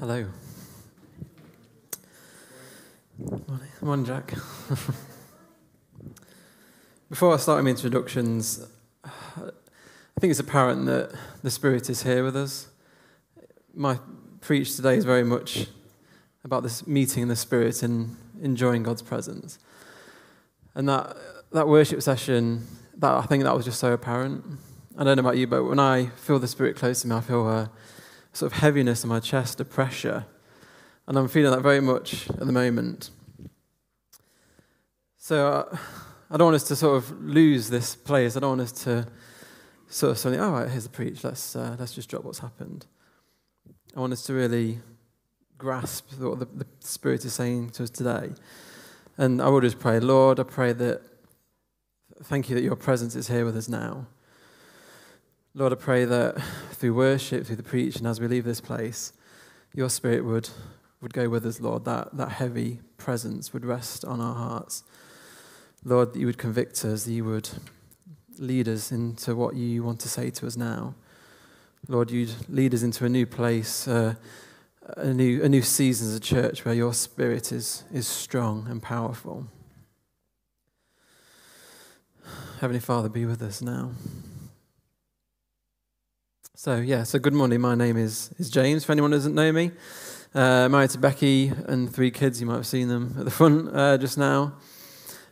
Hello. Morning, Morning Jack. Before I start my introductions, I think it's apparent that the Spirit is here with us. My preach today is very much about this meeting in the Spirit and enjoying God's presence. And that, that worship session, that I think that was just so apparent. I don't know about you, but when I feel the Spirit close to me, I feel a sort of heaviness in my chest, a pressure. And I'm feeling that very much at the moment. So uh, I don't want us to sort of lose this place. I don't want us to sort of say, "All right, here's the preach. Let's uh, let's just drop what's happened." I want us to really grasp what the, the Spirit is saying to us today. And I will just pray, Lord, I pray that, thank you that your presence is here with us now. Lord, I pray that through worship, through the preaching, as we leave this place, your Spirit would, would go with us, Lord, that, that heavy presence would rest on our hearts. Lord, that you would convict us, that you would lead us into what you want to say to us now. Lord, you'd lead us into a new place, uh, a, new, a new season as a church where your Spirit is, is strong and powerful. Heavenly Father, be with us now. So, yeah, so good morning. My name is, is James, for anyone who doesn't know me. Uh, married to Becky and three kids. You might have seen them at the front uh, just now.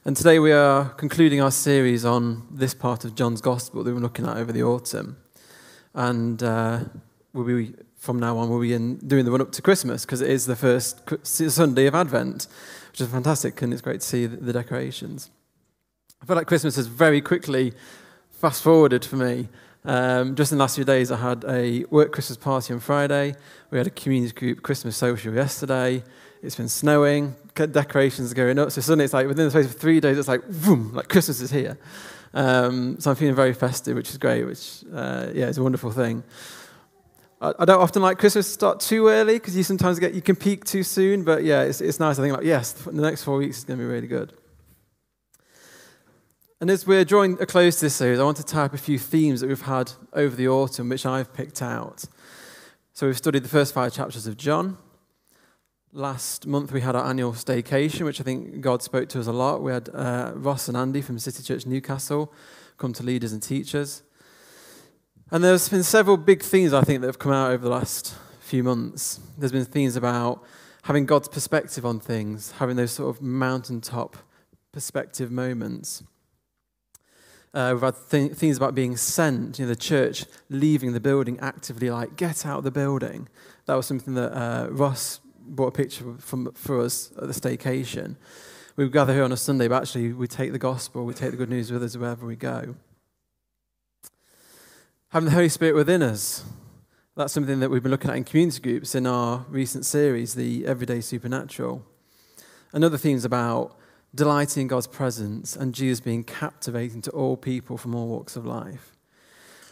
And today we are concluding our series on this part of John's Gospel that we've been looking at over the autumn. And uh, we'll be, from now on, we'll be in doing the run up to Christmas because it is the first Sunday of Advent, which is fantastic and it's great to see the decorations. I feel like Christmas has very quickly fast forwarded for me. Um, just in the last few days, I had a work Christmas party on Friday. We had a community group Christmas social yesterday. It's been snowing, decorations are going up. So suddenly it's like within the space of three days, it's like, boom, like Christmas is here. Um, so I'm feeling very festive, which is great, which, uh, yeah, it's a wonderful thing. I, I don't often like Christmas to start too early because you sometimes get, you can peak too soon. But yeah, it's, it's nice. I think, like, yes, the next four weeks is going to be really good. And as we're drawing a close to this series, I want to tie up a few themes that we've had over the autumn, which I've picked out. So we've studied the first five chapters of John. Last month we had our annual staycation, which I think God spoke to us a lot. We had uh, Ross and Andy from City Church Newcastle come to leaders and teachers. And there's been several big themes, I think, that have come out over the last few months. There's been themes about having God's perspective on things, having those sort of mountaintop perspective moments. Uh, we've had th- things about being sent, you know, the church leaving the building actively, like, get out of the building. That was something that uh, Ross brought a picture from, for us at the staycation. We gather here on a Sunday, but actually we take the gospel, we take the good news with us wherever we go. Having the Holy Spirit within us, that's something that we've been looking at in community groups in our recent series, the Everyday Supernatural. Another theme's about delighting in God's presence and Jesus being captivating to all people from all walks of life.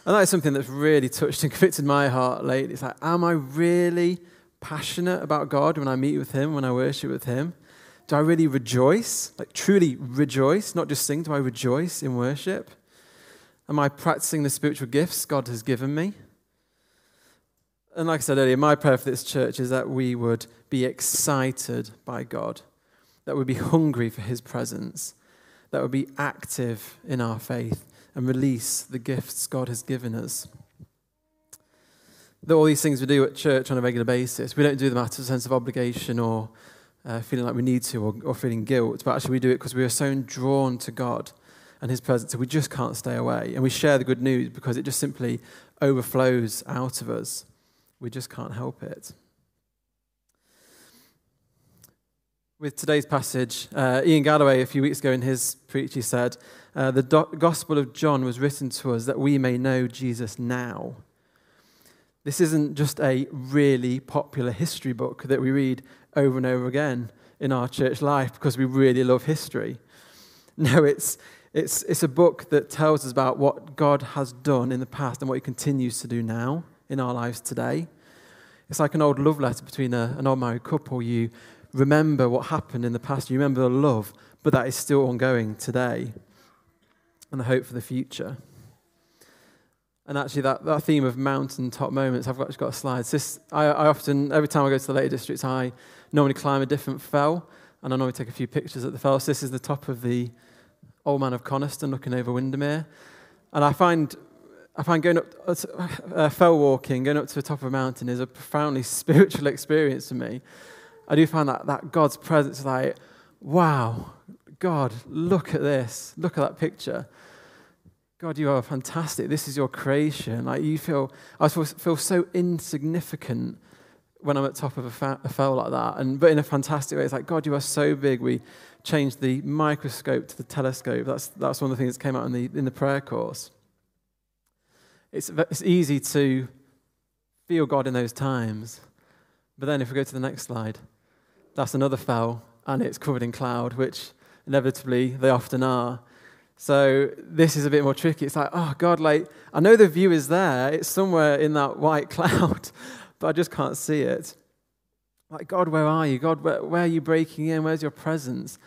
And that is something that's really touched and convicted my heart lately. It's like, am I really passionate about God when I meet with Him, when I worship with Him? Do I really rejoice? Like, truly rejoice, not just sing? Do I rejoice in worship? Am I practicing the spiritual gifts God has given me? And like I said earlier, my prayer for this church is that we would be excited by God that would be hungry for his presence, that would be active in our faith and release the gifts God has given us. That all these things we do at church on a regular basis, we don't do them out of a sense of obligation or uh, feeling like we need to or, or feeling guilt, but actually we do it because we are so drawn to God and his presence that we just can't stay away. And we share the good news because it just simply overflows out of us. We just can't help it. With today's passage. Uh, Ian Galloway, a few weeks ago in his preach, he said, uh, The do- Gospel of John was written to us that we may know Jesus now. This isn't just a really popular history book that we read over and over again in our church life because we really love history. No, it's, it's, it's a book that tells us about what God has done in the past and what he continues to do now in our lives today. It's like an old love letter between a, an old married couple. You remember what happened in the past, you remember the love, but that is still ongoing today and the hope for the future. And actually, that, that theme of mountaintop moments, I've actually got a slide. This, I, I often, every time I go to the Lake District, I normally climb a different fell, and I normally take a few pictures at the fell. So this is the top of the Old Man of Coniston looking over Windermere. And I find, I find going up, uh, fell walking, going up to the top of a mountain is a profoundly spiritual experience for me. I do find that, that God's presence is like, wow, God, look at this. Look at that picture. God, you are fantastic. This is your creation. Like you feel, I feel so insignificant when I'm at top of a, fa- a fell like that. And but in a fantastic way, it's like God, you are so big. We changed the microscope to the telescope. That's that's one of the things that came out in the in the prayer course. It's it's easy to feel God in those times, but then if we go to the next slide, that's another fell, and it's covered in cloud, which inevitably they often are. So this is a bit more tricky. It's like, oh God, like I know the view is there. It's somewhere in that white cloud, but I just can't see it. Like, God, where are you? God, where, where are you breaking in? Where's your presence?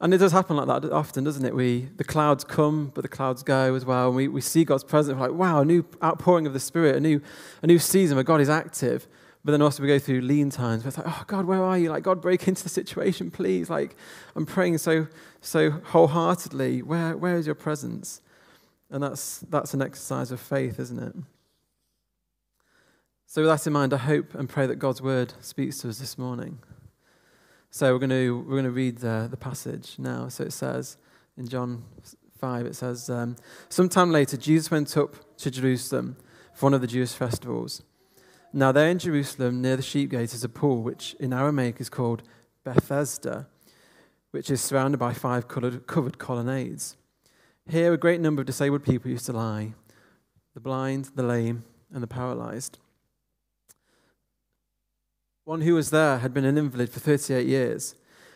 And it does happen like that often, doesn't it? We the clouds come, but the clouds go as well. And we, we see God's presence. We're like, wow, a new outpouring of the Spirit, a new, a new season where God is active. But then also we go through lean times where it's like, oh God, where are you? Like, God, break into the situation, please. Like, I'm praying so so wholeheartedly. Where where is your presence? And that's that's an exercise of faith, isn't it? So with that in mind, I hope and pray that God's word speaks to us this morning. So we're going to we're going to read the, the passage now. So it says in John five, it says, um, sometime later, Jesus went up to Jerusalem for one of the Jewish festivals. Now, there in Jerusalem, near the sheep gate, is a pool which in Aramaic is called Bethesda, which is surrounded by five covered colonnades. Here, a great number of disabled people used to lie the blind, the lame, and the paralyzed. One who was there had been an invalid for 38 years.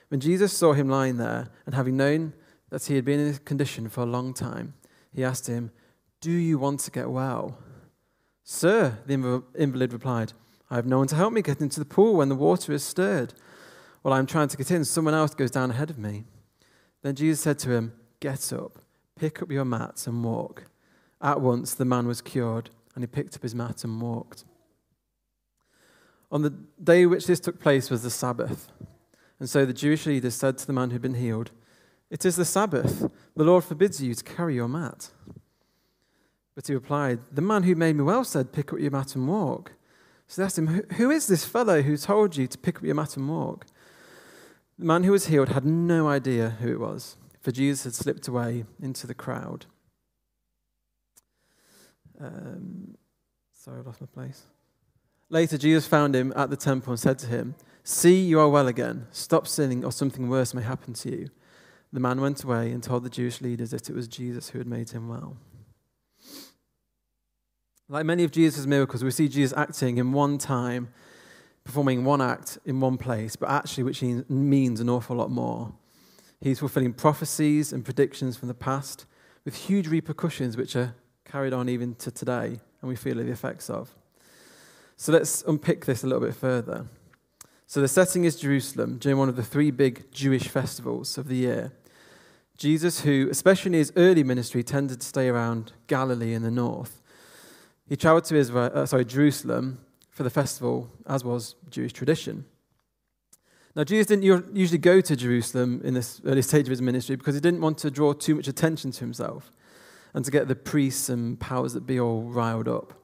When Jesus saw him lying there, and having known that he had been in this condition for a long time, he asked him, Do you want to get well? Sir, the invalid replied, I have no one to help me get into the pool when the water is stirred. While I'm trying to get in, someone else goes down ahead of me. Then Jesus said to him, Get up, pick up your mat, and walk. At once the man was cured, and he picked up his mat and walked. On the day which this took place was the Sabbath. And so the Jewish leaders said to the man who had been healed, It is the Sabbath. The Lord forbids you to carry your mat. But he replied, The man who made me well said, Pick up your mat and walk. So they asked him, Who is this fellow who told you to pick up your mat and walk? The man who was healed had no idea who it was, for Jesus had slipped away into the crowd. Um, sorry, I lost my place. Later, Jesus found him at the temple and said to him, See, you are well again. Stop sinning, or something worse may happen to you. The man went away and told the Jewish leaders that it was Jesus who had made him well. Like many of Jesus' miracles, we see Jesus acting in one time, performing one act in one place, but actually, which means an awful lot more. He's fulfilling prophecies and predictions from the past with huge repercussions, which are carried on even to today, and we feel the effects of. So let's unpick this a little bit further. So the setting is Jerusalem during one of the three big Jewish festivals of the year. Jesus, who, especially in his early ministry, tended to stay around Galilee in the north, he traveled to Israel, uh, sorry, Jerusalem for the festival, as was Jewish tradition. Now, Jesus didn't usually go to Jerusalem in this early stage of his ministry because he didn't want to draw too much attention to himself and to get the priests and powers that be all riled up.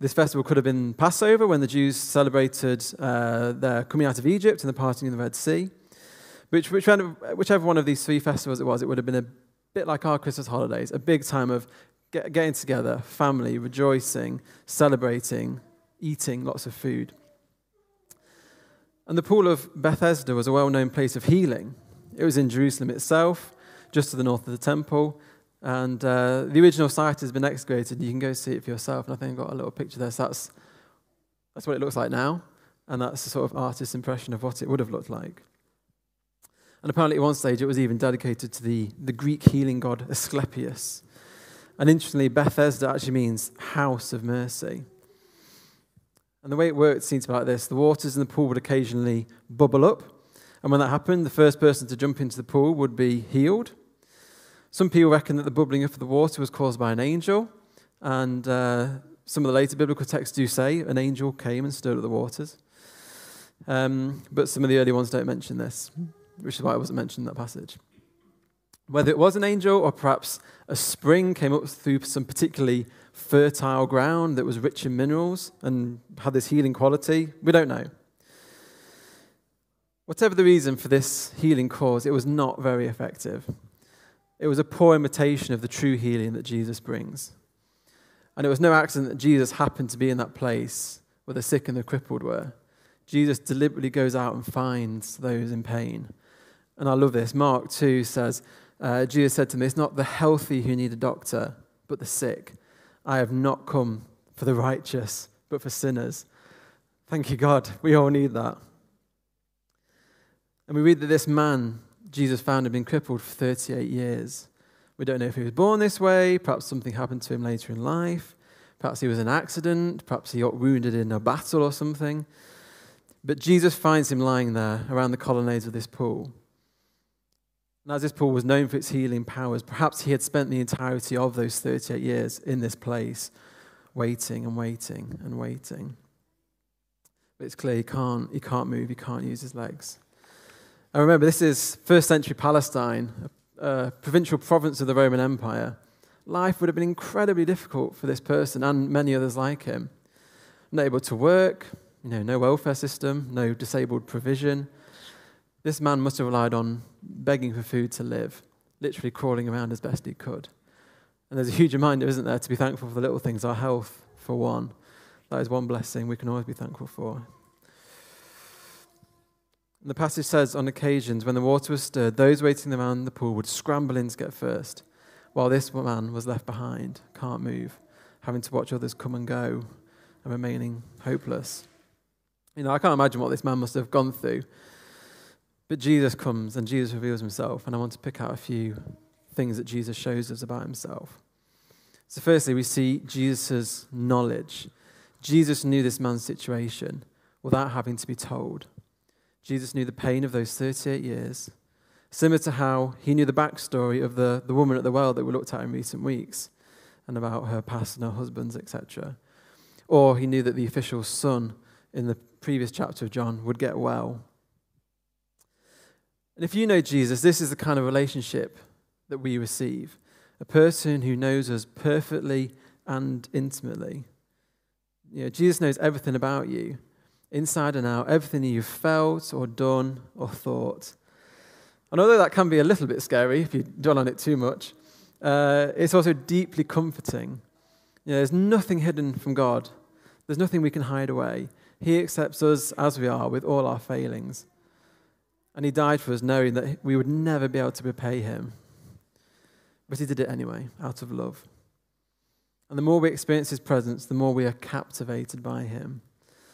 This festival could have been Passover when the Jews celebrated uh, their coming out of Egypt and the parting of the Red Sea. Which, whichever one of these three festivals it was, it would have been a bit like our Christmas holidays, a big time of getting together, family, rejoicing, celebrating, eating lots of food. And the pool of Bethesda was a well known place of healing. It was in Jerusalem itself, just to the north of the temple. And uh, the original site has been excavated. You can go see it for yourself. And I think I've got a little picture there. So that's, that's what it looks like now. And that's the sort of artist's impression of what it would have looked like. And apparently, at one stage, it was even dedicated to the, the Greek healing god Asclepius. And interestingly, Bethesda actually means house of mercy. And the way it worked seems like this the waters in the pool would occasionally bubble up. And when that happened, the first person to jump into the pool would be healed. Some people reckon that the bubbling up of the water was caused by an angel. And uh, some of the later biblical texts do say an angel came and stirred up the waters. Um, but some of the early ones don't mention this, which is why it wasn't mentioned in that passage. Whether it was an angel or perhaps a spring came up through some particularly fertile ground that was rich in minerals and had this healing quality, we don't know. Whatever the reason for this healing cause, it was not very effective. It was a poor imitation of the true healing that Jesus brings. And it was no accident that Jesus happened to be in that place where the sick and the crippled were. Jesus deliberately goes out and finds those in pain. And I love this. Mark 2 says, uh, Jesus said to me, It's not the healthy who need a doctor, but the sick. I have not come for the righteous, but for sinners. Thank you, God. We all need that. And we read that this man, Jesus found, had been crippled for 38 years. We don't know if he was born this way, perhaps something happened to him later in life, perhaps he was an accident, perhaps he got wounded in a battle or something. But Jesus finds him lying there around the colonnades of this pool. And as this pool was known for its healing powers, perhaps he had spent the entirety of those 38 years in this place, waiting and waiting and waiting. But it's clear he can't, he can't move, he can't use his legs. And remember, this is first century Palestine, a provincial province of the Roman Empire. Life would have been incredibly difficult for this person and many others like him. Not able to work, you know, no welfare system, no disabled provision. This man must have relied on begging for food to live, literally crawling around as best he could. And there's a huge reminder, isn't there, to be thankful for the little things, our health, for one. That is one blessing we can always be thankful for. And the passage says, on occasions when the water was stirred, those waiting around the pool would scramble in to get first, while this man was left behind, can't move, having to watch others come and go and remaining hopeless. You know, I can't imagine what this man must have gone through. But Jesus comes and Jesus reveals himself, and I want to pick out a few things that Jesus shows us about himself. So, firstly, we see Jesus' knowledge. Jesus knew this man's situation without having to be told. Jesus knew the pain of those 38 years, similar to how he knew the backstory of the, the woman at the well that we looked at in recent weeks and about her past and her husbands, etc. Or he knew that the official's son in the previous chapter of John would get well. And if you know Jesus, this is the kind of relationship that we receive a person who knows us perfectly and intimately. You know, Jesus knows everything about you, inside and out, everything you've felt or done or thought. And although that can be a little bit scary if you dwell on it too much, uh, it's also deeply comforting. You know, there's nothing hidden from God, there's nothing we can hide away. He accepts us as we are with all our failings. And He died for us knowing that we would never be able to repay Him. But He did it anyway, out of love. And the more we experience His presence, the more we are captivated by Him.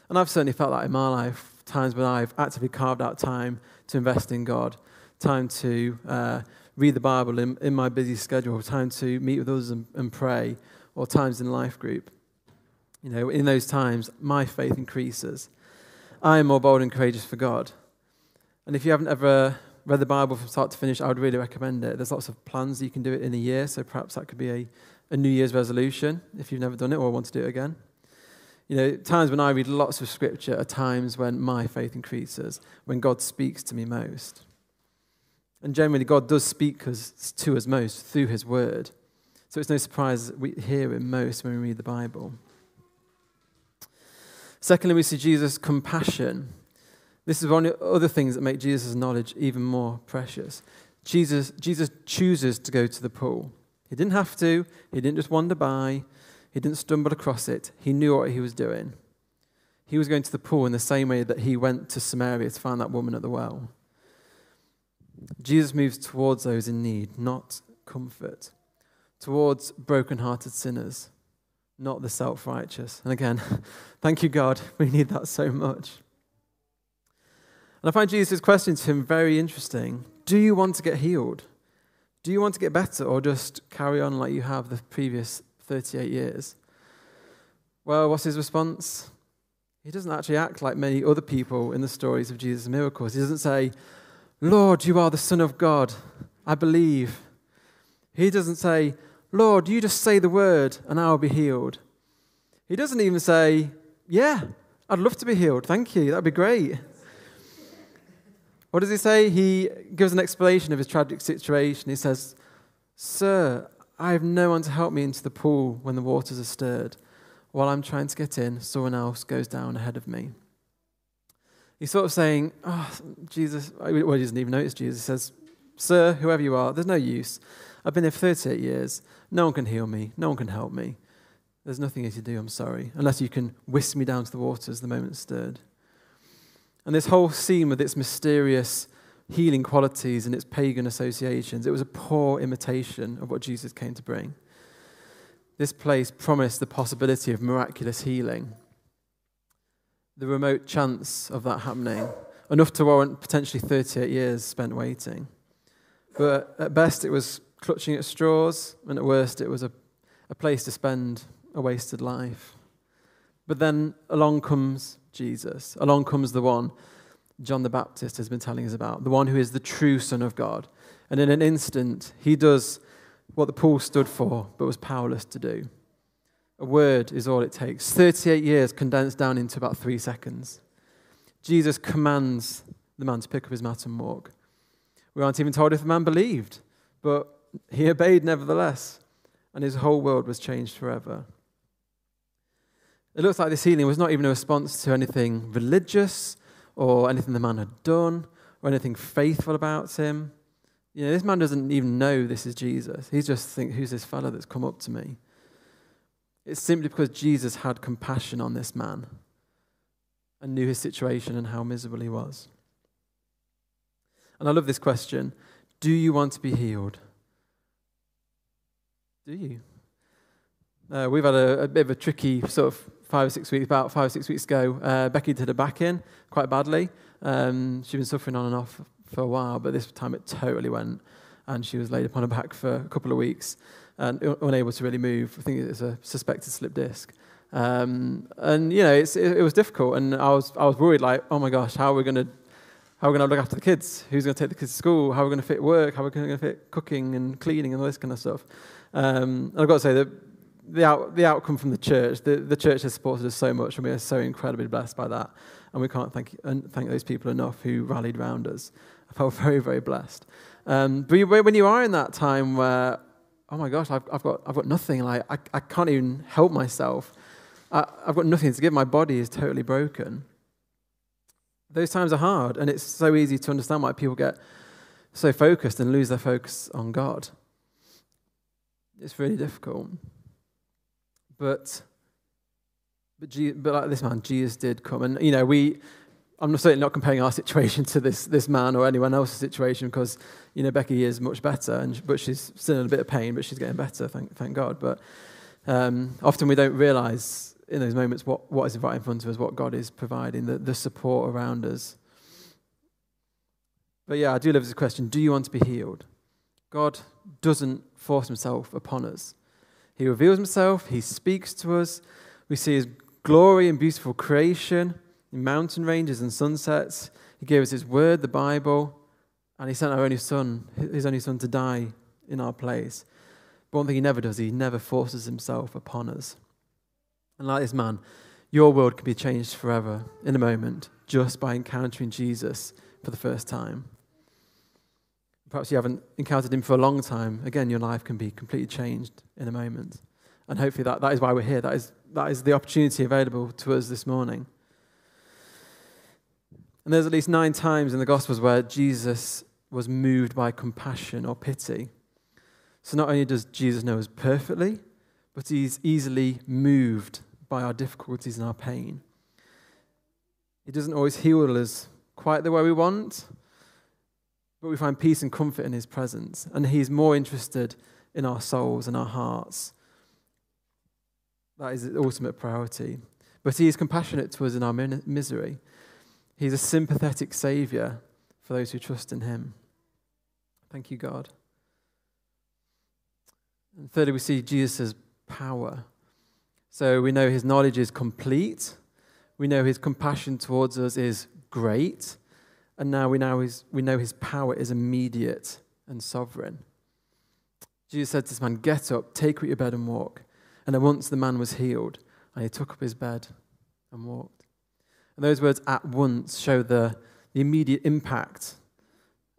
And I've certainly felt that in my life, times when I've actively carved out time to invest in God, time to uh, read the Bible in, in my busy schedule, time to meet with others and, and pray, or times in life group. You know, in those times, my faith increases. I am more bold and courageous for God. And if you haven't ever read the Bible from start to finish, I would really recommend it. There's lots of plans you can do it in a year, so perhaps that could be a, a New Year's resolution if you've never done it or want to do it again. You know, times when I read lots of scripture are times when my faith increases, when God speaks to me most. And generally, God does speak us, to us most through His Word. So it's no surprise we hear Him most when we read the Bible. Secondly, we see Jesus' compassion. This is one of the other things that make Jesus' knowledge even more precious. Jesus, Jesus chooses to go to the pool. He didn't have to, he didn't just wander by, he didn't stumble across it. He knew what he was doing. He was going to the pool in the same way that he went to Samaria to find that woman at the well. Jesus moves towards those in need, not comfort, towards broken-hearted sinners, not the self righteous. And again, thank you, God. We need that so much. And I find Jesus' question to him very interesting. Do you want to get healed? Do you want to get better or just carry on like you have the previous 38 years? Well, what's his response? He doesn't actually act like many other people in the stories of Jesus' miracles. He doesn't say, Lord, you are the Son of God. I believe. He doesn't say, Lord, you just say the word and I'll be healed. He doesn't even say, Yeah, I'd love to be healed. Thank you. That'd be great. What does he say? He gives an explanation of his tragic situation. He says, Sir, I have no one to help me into the pool when the waters are stirred. While I'm trying to get in, someone else goes down ahead of me. He's sort of saying, Oh, Jesus, well, he doesn't even notice Jesus. He says, Sir, whoever you are, there's no use. I've been here for 38 years. No one can heal me. No one can help me. There's nothing you can do, I'm sorry, unless you can whisk me down to the waters the moment it's stirred. And this whole scene with its mysterious healing qualities and its pagan associations, it was a poor imitation of what Jesus came to bring. This place promised the possibility of miraculous healing. The remote chance of that happening, enough to warrant potentially 38 years spent waiting. But at best, it was clutching at straws, and at worst, it was a, a place to spend a wasted life. But then along comes Jesus. Along comes the one John the Baptist has been telling us about, the one who is the true Son of God. And in an instant, he does what the pool stood for, but was powerless to do. A word is all it takes. 38 years condensed down into about three seconds. Jesus commands the man to pick up his mat and walk. We aren't even told if the man believed, but he obeyed nevertheless, and his whole world was changed forever. It looks like this healing was not even a response to anything religious or anything the man had done or anything faithful about him. You know, this man doesn't even know this is Jesus. He's just thinking, who's this fellow that's come up to me? It's simply because Jesus had compassion on this man and knew his situation and how miserable he was. And I love this question Do you want to be healed? Do you? Uh, we've had a, a, bit of a tricky sort of five or six weeks, about five or six weeks ago. Uh, Becky did her back in quite badly. Um, she'd been suffering on and off for a while, but this time it totally went, and she was laid upon her back for a couple of weeks and unable to really move. I think it was a suspected slip disc. Um, and you know, it, it, was difficult, and I was I was worried, like, oh my gosh, how are we going to how are we to look after the kids? Who's going to take the kids to school? How are we going to fit work? How are we going to fit cooking and cleaning and all this kind of stuff? Um, and I've got to say that the, out, the outcome from the church, the, the church has supported us so much, and we are so incredibly blessed by that. And we can't thank, thank those people enough who rallied around us. I felt very, very blessed. Um, but when you are in that time where, oh my gosh, I've, I've, got, I've got nothing, like, I, I can't even help myself, I, I've got nothing to give, my body is totally broken. Those times are hard, and it's so easy to understand why people get so focused and lose their focus on God. It's really difficult. But, but, Jesus, but like this man, Jesus did come. And, you know, we, I'm certainly not comparing our situation to this, this man or anyone else's situation because, you know, Becky is much better, and, but she's still in a bit of pain, but she's getting better, thank, thank God. But um, often we don't realize in those moments what, what is right in front of us, what God is providing, the, the support around us. But yeah, I do love this question do you want to be healed? God doesn't force himself upon us. He reveals himself, he speaks to us. We see his glory and beautiful creation in mountain ranges and sunsets. He gave us his word, the Bible, and he sent our only son, his only son, to die in our place. But one thing he never does, he never forces himself upon us. And like this man, your world can be changed forever in a moment just by encountering Jesus for the first time. Perhaps you haven't encountered him for a long time. Again, your life can be completely changed in a moment. And hopefully that, that is why we're here. That is, that is the opportunity available to us this morning. And there's at least nine times in the Gospels where Jesus was moved by compassion or pity. So not only does Jesus know us perfectly, but he's easily moved by our difficulties and our pain. He doesn't always heal us quite the way we want, but we find peace and comfort in his presence. And he's more interested in our souls and our hearts. That is the ultimate priority. But he is compassionate to us in our misery. He's a sympathetic Savior for those who trust in him. Thank you, God. And thirdly, we see Jesus' power. So we know his knowledge is complete. We know his compassion towards us is great. And now we know his, we know his power is immediate and sovereign. Jesus said to this man, Get up, take up your bed and walk. And at once the man was healed, and he took up his bed and walked. And those words at once show the, the immediate impact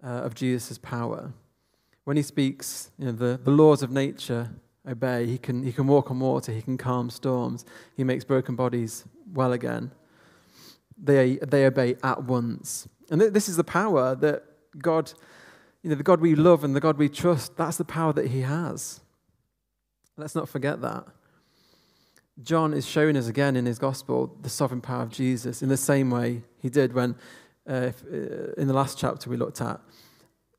uh, of Jesus' power. When he speaks, you know, the, the laws of nature obey. He can, he can walk on water, he can calm storms, he makes broken bodies well again. They, they obey at once. And th- this is the power that God, you know, the God we love and the God we trust, that's the power that he has. Let's not forget that. John is showing us again in his gospel the sovereign power of Jesus in the same way he did when, uh, if, uh, in the last chapter we looked at,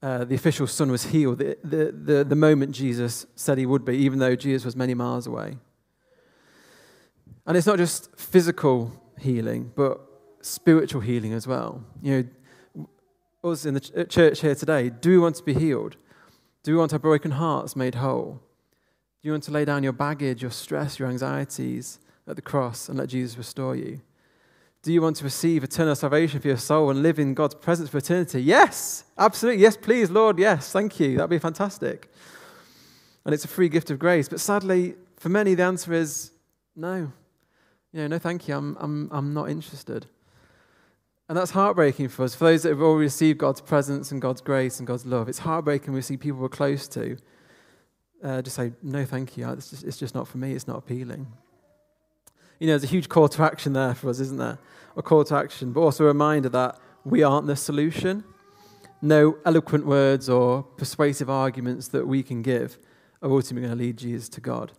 uh, the official son was healed the, the, the, the moment Jesus said he would be, even though Jesus was many miles away. And it's not just physical healing, but spiritual healing as well. You know, us in the ch- uh, church here today, do we want to be healed? Do we want our broken hearts made whole? Do you want to lay down your baggage, your stress, your anxieties at the cross and let Jesus restore you? Do you want to receive eternal salvation for your soul and live in God's presence for eternity? Yes, absolutely. Yes, please, Lord. Yes, thank you. That'd be fantastic. And it's a free gift of grace. But sadly, for many, the answer is no. You know, no, thank you. I'm, I'm, I'm not interested. And that's heartbreaking for us. For those that have already received God's presence and God's grace and God's love, it's heartbreaking when we see people we're close to uh, just say, no, thank you. It's just, it's just not for me. It's not appealing. You know, there's a huge call to action there for us, isn't there? A call to action, but also a reminder that we aren't the solution. No eloquent words or persuasive arguments that we can give are ultimately going to lead Jesus to God.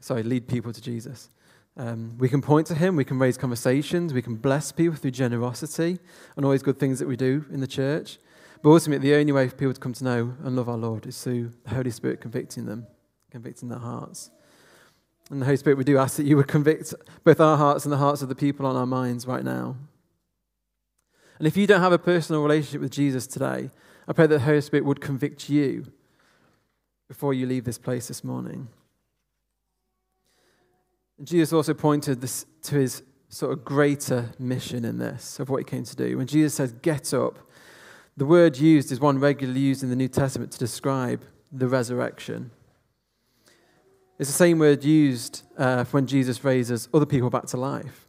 Sorry, lead people to Jesus. Um, we can point to him, we can raise conversations, we can bless people through generosity and all these good things that we do in the church. But ultimately, the only way for people to come to know and love our Lord is through the Holy Spirit convicting them, convicting their hearts. And the Holy Spirit, we do ask that you would convict both our hearts and the hearts of the people on our minds right now. And if you don't have a personal relationship with Jesus today, I pray that the Holy Spirit would convict you before you leave this place this morning. And Jesus also pointed this, to his sort of greater mission in this, of what he came to do. When Jesus says, Get up, the word used is one regularly used in the New Testament to describe the resurrection. It's the same word used uh, when Jesus raises other people back to life.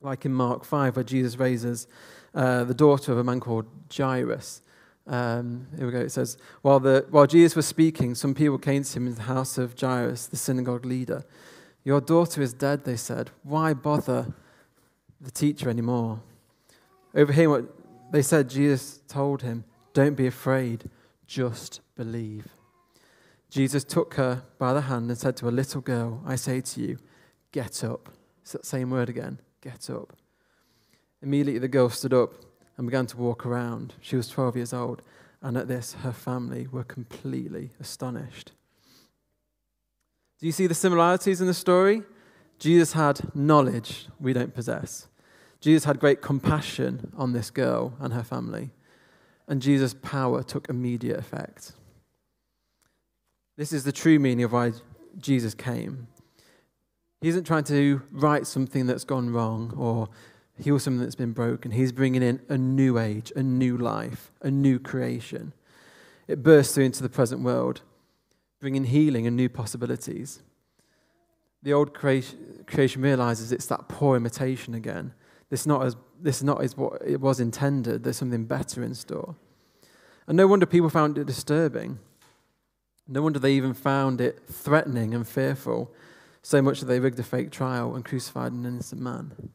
Like in Mark 5, where Jesus raises uh, the daughter of a man called Jairus. Um, here we go. It says, while, the, while Jesus was speaking, some people came to him in the house of Jairus, the synagogue leader. Your daughter is dead, they said. Why bother the teacher anymore? Over Overhearing what they said, Jesus told him, Don't be afraid, just believe. Jesus took her by the hand and said to a Little girl, I say to you, get up. It's that same word again get up. Immediately the girl stood up and began to walk around. She was 12 years old, and at this, her family were completely astonished. Do you see the similarities in the story? Jesus had knowledge we don't possess. Jesus had great compassion on this girl and her family, and Jesus' power took immediate effect. This is the true meaning of why Jesus came. He isn't trying to right something that's gone wrong or heal something that's been broken. He's bringing in a new age, a new life, a new creation. It bursts through into the present world, bringing healing and new possibilities. The old creation, realizes it's that poor imitation again. This is not as this is not as what it was intended. There's something better in store. And no wonder people found it disturbing. No wonder they even found it threatening and fearful, so much that they rigged a fake trial and crucified an innocent man.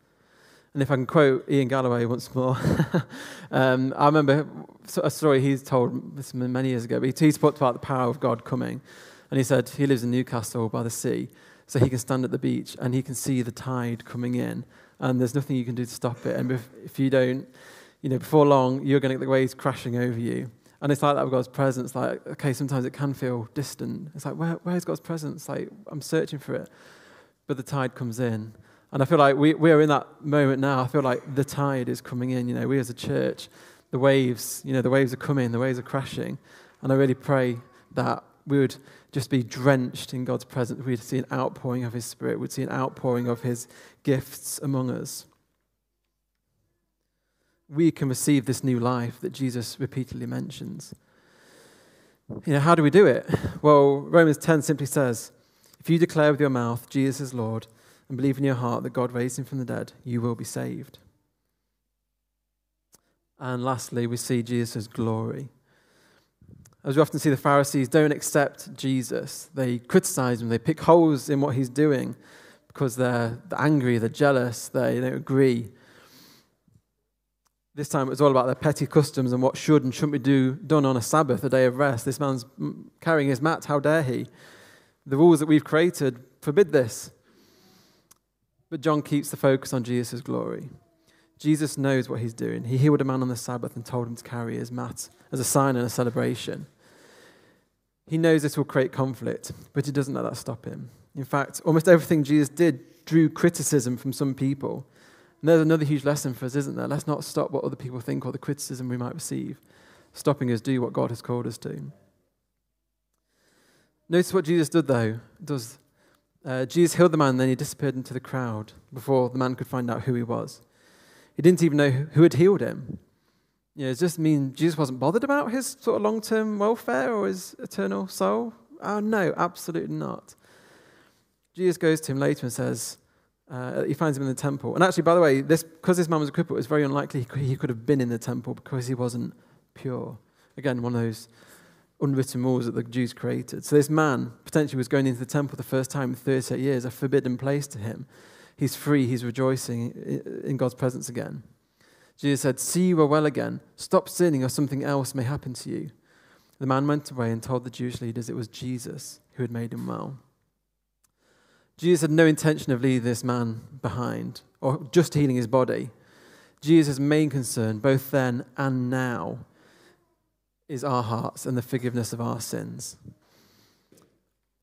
And if I can quote Ian Galloway once more, um, I remember a story he's told this many years ago, but he spoke about the power of God coming. And he said he lives in Newcastle by the sea, so he can stand at the beach and he can see the tide coming in, and there's nothing you can do to stop it. And if, if you don't, you know, before long, you're going to get the waves crashing over you. And it's like that with God's presence. Like, okay, sometimes it can feel distant. It's like, where, where's God's presence? Like, I'm searching for it. But the tide comes in. And I feel like we, we are in that moment now. I feel like the tide is coming in. You know, we as a church, the waves, you know, the waves are coming, the waves are crashing. And I really pray that we would just be drenched in God's presence. We'd see an outpouring of His Spirit. We'd see an outpouring of His gifts among us we can receive this new life that Jesus repeatedly mentions. You know, how do we do it? Well, Romans 10 simply says, if you declare with your mouth Jesus is Lord and believe in your heart that God raised him from the dead, you will be saved. And lastly, we see Jesus' glory. As we often see, the Pharisees don't accept Jesus. They criticize him, they pick holes in what he's doing because they're, angry, they're jealous, they don't agree. This time it was all about their petty customs and what should and shouldn't be do, done on a Sabbath, a day of rest. This man's carrying his mat, how dare he? The rules that we've created forbid this. But John keeps the focus on Jesus' glory. Jesus knows what he's doing. He healed a man on the Sabbath and told him to carry his mat as a sign and a celebration. He knows this will create conflict, but he doesn't let that stop him. In fact, almost everything Jesus did drew criticism from some people. And there's another huge lesson for us, isn't there? Let's not stop what other people think or the criticism we might receive, stopping us do what God has called us to. Notice what Jesus did, though. Does uh, Jesus healed the man, and then he disappeared into the crowd before the man could find out who he was. He didn't even know who had healed him. You know, does this mean Jesus wasn't bothered about his sort of long term welfare or his eternal soul? Oh, no, absolutely not. Jesus goes to him later and says, uh, he finds him in the temple. And actually, by the way, this, because this man was a cripple, it was very unlikely he could, he could have been in the temple because he wasn't pure. Again, one of those unwritten rules that the Jews created. So this man potentially was going into the temple the first time in 38 years, a forbidden place to him he's free, he's rejoicing in God's presence again. Jesus said, See, you are well again. Stop sinning, or something else may happen to you. The man went away and told the Jewish leaders it was Jesus who had made him well. Jesus had no intention of leaving this man behind or just healing his body. Jesus' main concern, both then and now, is our hearts and the forgiveness of our sins.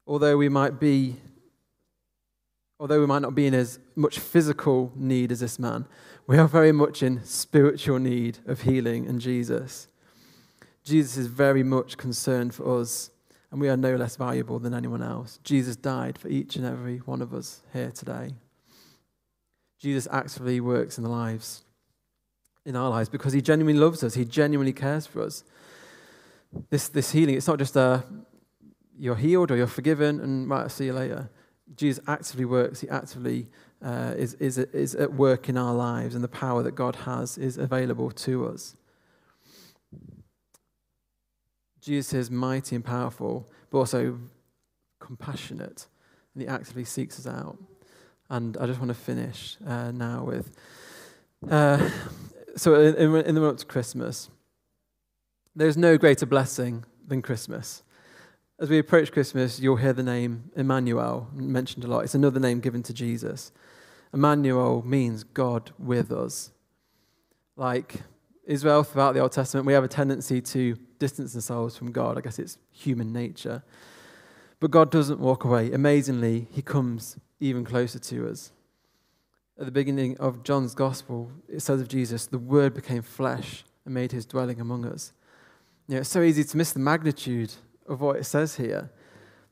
Although we might be although we might not be in as much physical need as this man, we are very much in spiritual need of healing and Jesus. Jesus is very much concerned for us, and we are no less valuable than anyone else. Jesus died for each and every one of us here today. Jesus actively works in the lives, in our lives, because he genuinely loves us. He genuinely cares for us. This, this healing, it's not just a you're healed or you're forgiven and right, I'll see you later. Jesus actively works, he actively uh, is, is, is at work in our lives, and the power that God has is available to us. Jesus is mighty and powerful, but also compassionate, and he actively seeks us out. And I just want to finish uh, now with uh, so, in, in the run up to Christmas, there's no greater blessing than Christmas. As we approach Christmas, you'll hear the name Emmanuel mentioned a lot. It's another name given to Jesus. Emmanuel means God with us. Like Israel throughout the Old Testament, we have a tendency to distance ourselves from God. I guess it's human nature. But God doesn't walk away. Amazingly, He comes even closer to us. At the beginning of John's Gospel, it says of Jesus, the Word became flesh and made His dwelling among us. You know, it's so easy to miss the magnitude of what it says here.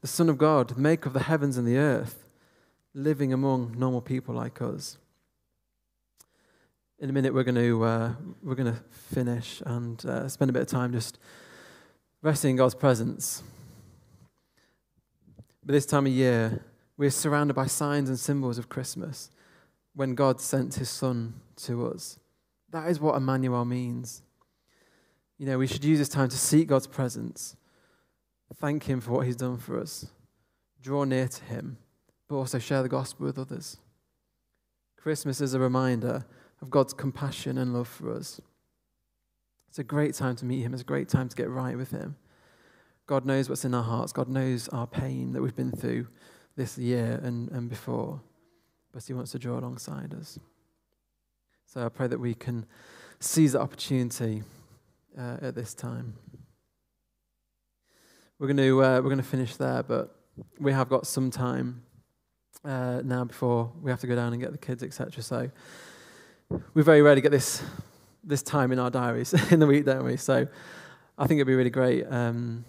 The Son of God, maker of the heavens and the earth, living among normal people like us. In a minute, we're going to, uh, we're going to finish and uh, spend a bit of time just resting in God's presence. But this time of year, we're surrounded by signs and symbols of Christmas when God sent his Son to us. That is what Emmanuel means. You know, we should use this time to seek God's presence Thank Him for what He's done for us. Draw near to Him, but also share the gospel with others. Christmas is a reminder of God's compassion and love for us. It's a great time to meet Him, it's a great time to get right with Him. God knows what's in our hearts, God knows our pain that we've been through this year and, and before, but He wants to draw alongside us. So I pray that we can seize the opportunity uh, at this time. We're going to uh, we're going to finish there, but we have got some time uh, now before we have to go down and get the kids, etc. So we very rarely get this this time in our diaries in the week, don't we? So I think it'd be really great um,